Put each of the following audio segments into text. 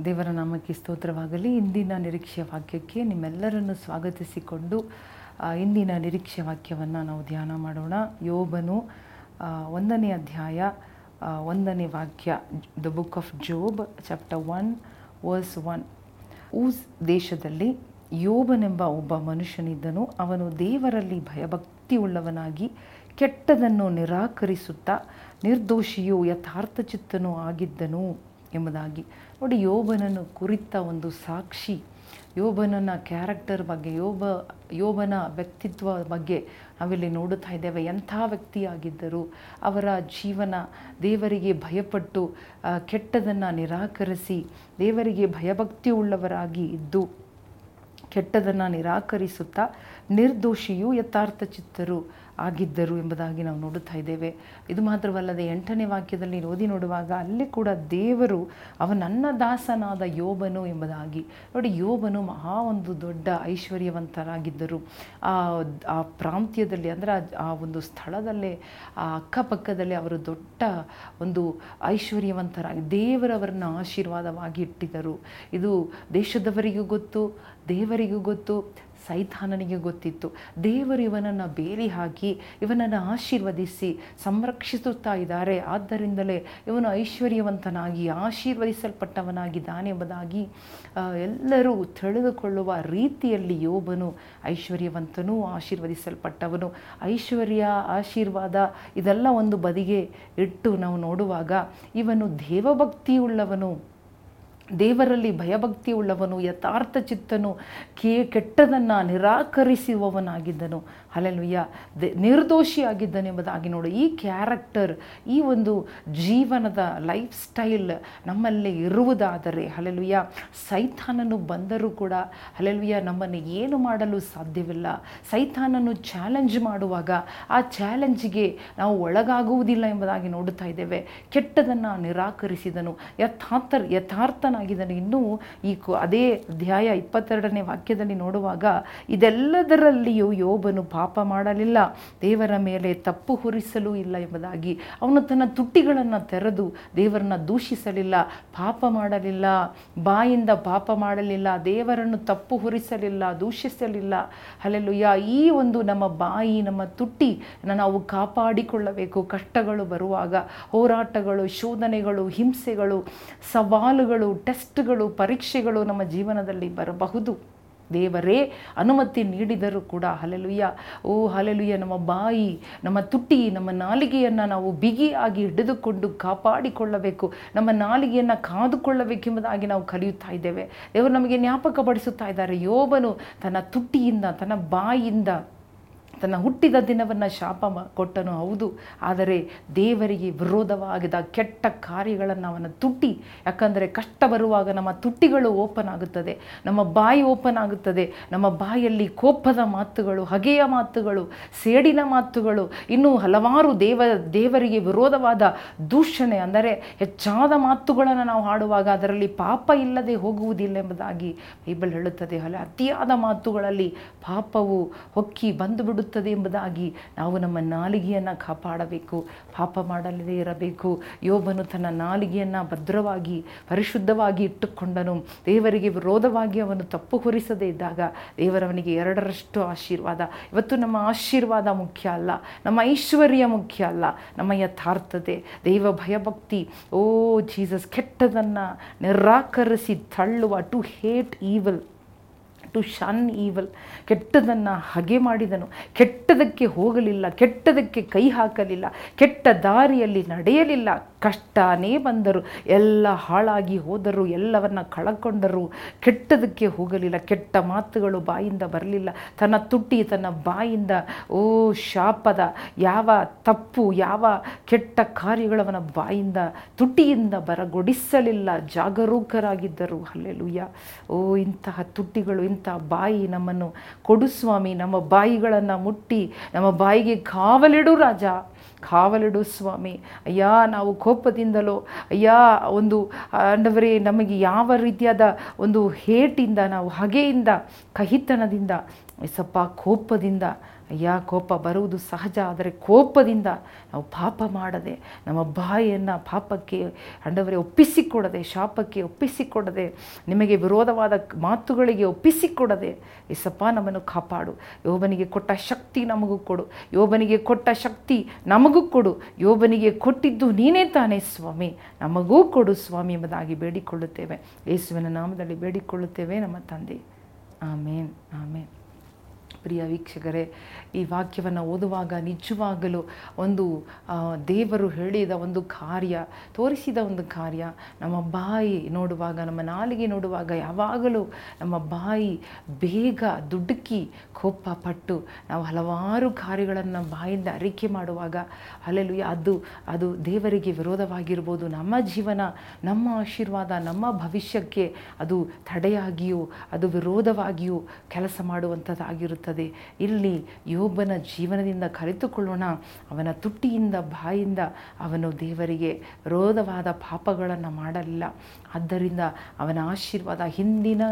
ದೇವರ ನಾಮಕ್ಕೆ ಸ್ತೋತ್ರವಾಗಲಿ. ಇಂದಿನ ನಿರೀಕ್ಷೆ ವಾಕ್ಯಕ್ಕೆ ನಿಮ್ಮೆಲ್ಲರನ್ನು ಸ್ವಾಗತಿಸಿಕೊಂಡು ಇಂದಿನ ನಿರೀಕ್ಷೆ ವಾಕ್ಯವನ್ನು ನಾವು ಧ್ಯಾನ ಮಾಡೋಣ. ಯೋಬನು ಒಂದನೇ ಅಧ್ಯಾಯ ಒಂದನೇ ವಾಕ್ಯ, the book of Job, chapter one, verse one. Uz ದೇಶದಲ್ಲಿ ಯೋಬನೆಂಬ ಒಬ್ಬ ಮನುಷ್ಯನಿದ್ದನು. ಅವನು ದೇವರಲ್ಲಿ ಭಯಭಕ್ತಿ ಉಳ್ಳವನಾಗಿ ಕೆಟ್ಟದನ್ನು ನಿರಾಕರಿಸುತ್ತಾ, ನಿರ್ದೋಷಿಯೂ ಯಥಾರ್ಥಚಿತ್ತನೂ ಆಗಿದ್ದನು. ಎಂಬುದಾಗಿ. ನೋಡಿ, ಯೋಬನನ್ನು ಕುರಿತ ಒಂದು ಸಾಕ್ಷಿ. ಯೋಬನನ ಕ್ಯಾರೆಕ್ಟರ್ ಬಗ್ಗೆ, ಯೋಬ, ಯೋಬನ ವ್ಯಕ್ತಿತ್ವ ಬಗ್ಗೆ ನಾವಿಲ್ಲಿ ನೋಡುತ್ತಾ ಇದ್ದೇವೆ. ಎಂಥ ವ್ಯಕ್ತಿಯಾಗಿದ್ದರು ಅವರ ಜೀವನ ದೇವರಿಗೆ ಭಯಪಟ್ಟು ಕೆಟ್ಟದನ್ನು ನಿರಾಕರಿಸಿ, ದೇವರಿಗೆ ಭಯಭಕ್ತಿ ಉಳ್ಳವರಾಗಿ ಇದ್ದು ಕೆಟ್ಟದನ್ನು ನಿರಾಕರಿಸುತ್ತಾ ನಿರ್ದೋಷಿಯು ಯಥಾರ್ಥ ಚಿತ್ತರು ಆಗಿದ್ದರು ಎಂಬುದಾಗಿ ನಾವು ನೋಡುತ್ತಾ ಇದ್ದೇವೆ. ಇದು ಮಾತ್ರವಲ್ಲದೆ ಎಂಟನೇ ವಾಕ್ಯದಲ್ಲಿ ಓದಿ ನೋಡುವಾಗ ಅಲ್ಲಿ ಕೂಡ ದೇವರು ಅವ ನನ್ನ ದಾಸನಾದ ಯೋಬನು ಎಂಬುದಾಗಿ. ನೋಡಿ, ಯೋಬನು ಮಹಾ ಒಂದು ದೊಡ್ಡ ಐಶ್ವರ್ಯವಂತರಾಗಿದ್ದರು. ಆ ಆ ಪ್ರಾಂತ್ಯದಲ್ಲಿ ಅಂದರೆ ಆ- ಒಂದು ಸ್ಥಳದಲ್ಲೇ, ಆ ಅಕ್ಕಪಕ್ಕದಲ್ಲಿ ಅವರು ದೊಡ್ಡ ಒಂದು ಐಶ್ವರ್ಯವಂತರಾಗಿ ದೇವರವರನ್ನು ಆಶೀರ್ವಾದವಾಗಿ ಇಟ್ಟಿದ್ದರು. ಇದು ದೇಶದವರಿಗೂ ಗೊತ್ತು ದೇವರಿಗೂ ಗೊತ್ತು, ಸೈತಾನನಿಗೆ ಗೊತ್ತಿತ್ತು. ದೇವರು ಇವನನ್ನು ಬೇಲಿ ಹಾಕಿ ಇವನನ್ನು ಆಶೀರ್ವದಿಸಿ, ಸಂರಕ್ಷಿಸುತ್ತಾ ಇದ್ದಾರೆ. ಆದ್ದರಿಂದಲೇ ಇವನು ಐಶ್ವರ್ಯವಂತನಾಗಿ, ಆಶೀರ್ವದಿಸಲ್ಪಟ್ಟವನಾಗಿದ್ದಾನೆ ಎಂಬುದಾಗಿ ಎಲ್ಲರೂ ತಿಳಿದುಕೊಳ್ಳುವ ರೀತಿಯಲ್ಲಿ ಯೋಬನು ಐಶ್ವರ್ಯವಂತನೂ ಆಶೀರ್ವದಿಸಲ್ಪಟ್ಟವನು. ಐಶ್ವರ್ಯ, ಆಶೀರ್ವಾದ ಇದೆಲ್ಲ ಒಂದು ಬದಿಗೆ ಇಟ್ಟು ನಾವು ನೋಡುವಾಗ ಇವನು ದೇವಭಕ್ತಿಯುಳ್ಳವನು. ದೇವರಲ್ಲಿ ಭಯಭಕ್ತಿ ಉಳ್ಳವನು ಯಥಾರ್ಥ ಚಿತ್ತನು ಕೇ ಕೆಟ್ಟದನ್ನು ನಿರಾಕರಿಸುವವನಾಗಿದ್ದನು. ಅಲ್ಲೆಲುಯ್ಯ ನಿರ್ದೋಷಿಯಾಗಿದ್ದನು ಎಂಬುದಾಗಿ ನೋಡು. ಈ ಕ್ಯಾರೆಕ್ಟರ್ ಈ ಒಂದು ಜೀವನದ ಲೈಫ್ ಸ್ಟೈಲ್ ನಮ್ಮಲ್ಲಿ ಇರುವುದಾದರೆ ಹಲೆಲುಯ್ಯ ಸೈತಾನನು ಬಂದರೂ ಕೂಡ ಹಲೆಲುಯ್ಯ ನಮ್ಮನ್ನು ಏನು ಮಾಡಲು ಸಾಧ್ಯವಿಲ್ಲ. ಸೈತಾನನು ಚಾಲೆಂಜ್ ಮಾಡುವಾಗ ಆ ಚಾಲೆಂಜ್ಗೆ ನಾವು ಒಳಗಾಗುವುದಿಲ್ಲ ಎಂಬುದಾಗಿ ನೋಡುತ್ತಾ ಇದ್ದೇವೆ. ಕೆಟ್ಟದನ್ನು ನಿರಾಕರಿಸಿದನು. ಯಥಾರ್ಥ ಯಥಾರ್ಥನಾಗಿದ್ದನು ಇನ್ನೂ ಈ ಅದೇ ಅಧ್ಯಾಯ ಇಪ್ಪತ್ತೆರಡನೇ ವಾಕ್ಯದಲ್ಲಿ ನೋಡುವಾಗ, ಇದೆಲ್ಲದರಲ್ಲಿಯೂ ಯೋಬನು ಪಾಪ ಮಾಡಲಿಲ್ಲ. ದೇವರ ಮೇಲೆ ತಪ್ಪು ಹೊರಿಸಲೂ ಇಲ್ಲ ಎಂಬುದಾಗಿ ಅವನು ತನ್ನ ತುಟ್ಟಿಗಳನ್ನು ತೆರೆದು ದೇವರನ್ನ ದೂಷಿಸಲಿಲ್ಲ, ಪಾಪ ಮಾಡಲಿಲ್ಲ, ಬಾಯಿಂದ ಪಾಪ ಮಾಡಲಿಲ್ಲ, ದೇವರನ್ನು ತಪ್ಪು ಹೊರಿಸಲಿಲ್ಲ, ದೂಷಿಸಲಿಲ್ಲ. ಅಲ್ಲೆಲ್ಲುಯ್ಯ ಈ ಒಂದು ನಮ್ಮ ಬಾಯಿ, ನಮ್ಮ ತುಟ್ಟಿ ನಾವು ಕಾಪಾಡಿಕೊಳ್ಳಬೇಕು. ಕಷ್ಟಗಳು ಬರುವಾಗ ಹೋರಾಟಗಳು, ಶೋಧನೆಗಳು, ಹಿಂಸೆಗಳು, ಸವಾಲುಗಳು ಟೆಸ್ಟ್ಗಳು, ಪರೀಕ್ಷೆಗಳು ನಮ್ಮ ಜೀವನದಲ್ಲಿ ಬರಬಹುದು. ದೇವರೇ, ಅನುಮತಿ ನೀಡಿದರೂ ಕೂಡ ಹಲೆಲುಯ್ಯ ಓ ಹಲೆಲುಯ್ಯ ನಮ್ಮ ಬಾಯಿ, ನಮ್ಮ ತುಟಿ ನಮ್ಮ ನಾಲಿಗೆಯನ್ನು ನಾವು ಬಿಗಿಯಾಗಿ ಹಿಡಿದುಕೊಂಡು ಕಾಪಾಡಿಕೊಳ್ಳಬೇಕು. ನಮ್ಮ ನಾಲಿಗೆಯನ್ನು ಕಾದುಕೊಳ್ಳಬೇಕೆಂಬುದಾಗಿ ನಾವು ಕಲಿಯುತ್ತಾ ಇದ್ದೇವೆ. ದೇವರು ನಮಗೆ ಜ್ಞಾಪಕ ಪಡಿಸುತ್ತಾ ಇದ್ದಾರೆ. ಯೋಬನು ತನ್ನ ತುಟಿಯಿಂದ ತನ್ನ ಬಾಯಿಯಿಂದ ತನ್ನ ಹುಟ್ಟಿದ ದಿನವನ್ನು ಶಾಪ ಕೊಟ್ಟನು, ಹೌದು. ಆದರೆ ದೇವರಿಗೆ ವಿರೋಧವಾಗಿದ ಕೆಟ್ಟ ಕಾರ್ಯಗಳನ್ನು ಅವನ ತುಟ್ಟಿ, ಯಾಕಂದರೆ ಕಷ್ಟ ಬರುವಾಗ ನಮ್ಮ ತುಟ್ಟಿಗಳು ಓಪನ್ ಆಗುತ್ತದೆ. ನಮ್ಮ ಬಾಯಿ ಓಪನ್ ಆಗುತ್ತದೆ. ನಮ್ಮ ಬಾಯಲ್ಲಿ ಕೋಪದ ಮಾತುಗಳು, ಹಗೆಯ ಮಾತುಗಳು, ಸೇಡಿನ ಮಾತುಗಳು, ಇನ್ನೂ ಹಲವಾರು ದೇವ, ದೇವರಿಗೆ ವಿರೋಧವಾದ ದೂಷಣೆ, ಅಂದರೆ ಹೆಚ್ಚಾದ ಮಾತುಗಳನ್ನು ನಾವು ಹಾಡುವಾಗ ಅದರಲ್ಲಿ ಪಾಪ ಇಲ್ಲದೆ ಹೋಗುವುದಿಲ್ಲ ಎಂಬುದಾಗಿ ಬೈಬಲ್ ಹೇಳುತ್ತದೆ. ಅಲ್ಲ ಅತಿಯಾದ ಮಾತುಗಳಲ್ಲಿ ಪಾಪವು ಹೊಕ್ಕಿ ಬಂದು ಬಿಡುತ್ತದೆ. ಎಂಬುದಾಗಿ ನಾವು ನಮ್ಮ ನಾಲಿಗೆಯನ್ನು ಕಾಪಾಡಬೇಕು, ಪಾಪ ಮಾಡಲದೇ ಇರಬೇಕು. ಯೋಬನು ತನ್ನ ನಾಲಿಗೆಯನ್ನು ಭದ್ರವಾಗಿ, ಪರಿಶುದ್ಧವಾಗಿ ಇಟ್ಟುಕೊಂಡನು. ದೇವರಿಗೆ ವಿರೋಧವಾಗಿ ಅವನು ತಪ್ಪು ಹೊರಿಸದೇ ಇದ್ದಾಗ ದೇವರವನಿಗೆ ಎರಡರಷ್ಟು ಆಶೀರ್ವಾದ. ಇವತ್ತು ನಮ್ಮ ಆಶೀರ್ವಾದ ಮುಖ್ಯ ಅಲ್ಲ, ನಮ್ಮ ಐಶ್ವರ್ಯ ಮುಖ್ಯ ಅಲ್ಲ, ನಮ್ಮ ಯಥಾರ್ಥತೆ. ದೇವ ಭಯಭಕ್ತಿ, ಓ ಜೀಸಸ್, ಕೆಟ್ಟದನ್ನು ನಿರಾಕರಿಸಿ ತಳ್ಳುವ, to hate evil. To shun evil ಕೆಟ್ಟದನ್ನು ಹಗೆ ಮಾಡಿದನು. ಕೆಟ್ಟದಕ್ಕೆ ಹೋಗಲಿಲ್ಲ, ಕೆಟ್ಟದಕ್ಕೆ ಕೈ ಹಾಕಲಿಲ್ಲ, ಕೆಟ್ಟ ದಾರಿಯಲ್ಲಿ ನಡೆಯಲಿಲ್ಲ. ಕಷ್ಟನೇ ಬಂದರು. ಎಲ್ಲ ಹಾಳಾಗಿ ಹೋದರು, ಎಲ್ಲವನ್ನ ಕಳಕೊಂಡರು. ಕೆಟ್ಟದಕ್ಕೆ ಹೋಗಲಿಲ್ಲ, ಕೆಟ್ಟ ಮಾತುಗಳು ಬಾಯಿಂದ ಬರಲಿಲ್ಲ. ತನ್ನ ತುಟ್ಟಿ ತನ್ನ ಬಾಯಿಂದ, ಓ ಶಾಪದ, ಯಾವ ತಪ್ಪು, ಯಾವ ಕೆಟ್ಟ ಕಾರ್ಯಗಳವನ ಬಾಯಿಂದ, ತುಟಿಯಿಂದ ಬರಗೊಡಿಸಲಿಲ್ಲ. ಜಾಗರೂಕರಾಗಿದ್ದರು. ಅಲ್ಲೆಲುಯ್ಯ ಓ ಇಂತಹ ತುಟಿಗಳು ಇಂತಹ ಬಾಯಿ ನಮ್ಮನ್ನು ಕೊಡು ಸ್ವಾಮಿ, ನಮ್ಮ ಬಾಯಿಗಳನ್ನು ಮುಟ್ಟಿ, ನಮ್ಮ ಬಾಯಿಗೆ ಕಾವಲಿಡು ರಾಜ, ಕಾವಲಿಡು ಸ್ವಾಮಿ. ಅಯ್ಯ, ನಾವು ಕೋಪದಿಂದಲೋ, ಅಯ್ಯ, ಒಂದು ಅಂದವರೇ, ನಮಗೆ ಯಾವ ರೀತಿಯಾದ ಒಂದು ಹೇಟಿಂದ, ನಾವು ಹಗೆಯಿಂದ, ಕಹಿತನದಿಂದ ಎಸಪ್ಪ ಕೋಪದಿಂದ, ಅಯ್ಯ, ಕೋಪ ಬರುವುದು ಸಹಜ, ಆದರೆ ಕೋಪದಿಂದ ನಾವು ಪಾಪ ಮಾಡದೆ, ನಮ್ಮ ಬಾಯಿಯನ್ನು ಪಾಪಕ್ಕೆ ಅಂಡವರೇ ಒಪ್ಪಿಸಿಕೊಡದೆ, ಶಾಪಕ್ಕೆ ಒಪ್ಪಿಸಿಕೊಡದೆ, ನಿಮಗೆ ವಿರೋಧವಾದ ಮಾತುಗಳಿಗೆ ಒಪ್ಪಿಸಿಕೊಡದೆ ಎಸಪ್ಪ ನಮ್ಮನ್ನು ಕಾಪಾಡು. ಯೋಬನಿಗೆ ಕೊಟ್ಟ ಶಕ್ತಿ ನಮಗೂ ಕೊಡು. ಯೋಬನಿಗೆ ಕೊಟ್ಟ ಶಕ್ತಿ ನಮಗೂ ಕೊಡು. ಯೋಬನಿಗೆ ಕೊಟ್ಟಿದ್ದು ನೀನೇ ತಾನೇ ಸ್ವಾಮಿ. ನಮಗೂ ಕೊಡು ಸ್ವಾಮಿ ಎಂಬುದಾಗಿ ಬೇಡಿಕೊಳ್ಳುತ್ತೇವೆ. ಯೇಸುವಿನ ನಾಮದಲ್ಲಿ ಬೇಡಿಕೊಳ್ಳುತ್ತೇವೆ ನಮ್ಮ ತಂದೆ. ಆಮೇನ್. ಆಮೇನ್. ಪ್ರಿಯ ವೀಕ್ಷಕರೇ, ಈ ವಾಕ್ಯವನ್ನು ಓದುವಾಗ ನಿಜವಾಗಲೂ ಒಂದು ದೇವರು ಹೇಳಿದ ಒಂದು ಕಾರ್ಯ, ತೋರಿಸಿದ ಒಂದು ಕಾರ್ಯ, ನಮ್ಮ ಬಾಯಿ ನೋಡುವಾಗ, ನಮ್ಮ ನಾಲಿಗೆ ನೋಡುವಾಗ ಯಾವಾಗಲೂ ನಮ್ಮ ಬಾಯಿ ಬೇಗ ದುಡುಕಿ ಕೋಪ ಪಟ್ಟು ನಾವು ಹಲವಾರು ಕಾರ್ಯಗಳನ್ನು ಬಾಯಿಂದ ಅರಿಕೆ ಮಾಡುವಾಗ ಅಲ್ಲೆಲ್ಲೂ ಅದು ಅದು ದೇವರಿಗೆ ವಿರೋಧವಾಗಿರ್ಬೋದು, ನಮ್ಮ ಜೀವನ, ನಮ್ಮ ಆಶೀರ್ವಾದ, ನಮ್ಮ ಭವಿಷ್ಯಕ್ಕೆ ಅದು ತಡೆಯಾಗಿಯೂ, ಅದು ವಿರೋಧವಾಗಿಯೂ ಕೆಲಸ ಮಾಡುವಂಥದ್ದಾಗಿರುತ್ತದೆ. ಇಲ್ಲಿ ಯೋಬನ ಜೀವನದಿಂದ ಕಲಿತುಕೊಳ್ಳೋಣ ಅವನ ತುಟ್ಟಿಯಿಂದ ಬಾಯಿಂದ ಅವನು ದೇವರಿಗೆ ರೋಧವಾದ ಪಾಪಗಳನ್ನು ಮಾಡಲಿಲ್ಲ. ಆದ್ದರಿಂದ ಅವನ ಆಶೀರ್ವಾದ ಹಿಂದಿನ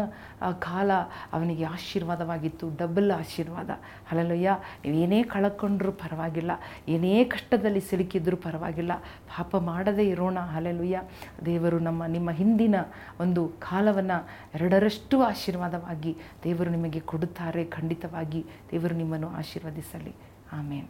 ಕಾಲ ಅವನಿಗೆ ಆಶೀರ್ವಾದವಾಗಿತ್ತು. ಡಬಲ್ ಆಶೀರ್ವಾದ. ಅಲ್ಲಲ್ಲಯ್ಯ ನೀವೇನೇ ಕಳ್ಕೊಂಡ್ರೂ ಪರವಾಗಿಲ್ಲ. ಏನೇ ಕಷ್ಟದಲ್ಲಿ ಸಿಲುಕಿದ್ರೂ ಪರವಾಗಿಲ್ಲ. ಪಾಪ ಮಾಡದೇ ಇರೋಣ. ಅಲೆಲುಯ್ಯ ದೇವರು ನಮ್ಮ, ನಿಮ್ಮ ಹಿಂದಿನ ಒಂದು ಕಾಲವನ್ನು ಎರಡರಷ್ಟು ಆಶೀರ್ವಾದವಾಗಿ ದೇವರು ನಿಮಗೆ ಕೊಡುತ್ತಾರೆ ಖಂಡಿತವಾಗಿ. ದೇವರು ನಿಮ್ಮನ್ನು ಆಶೀರ್ವದಿಸಲಿ. ಆಮೇನ್.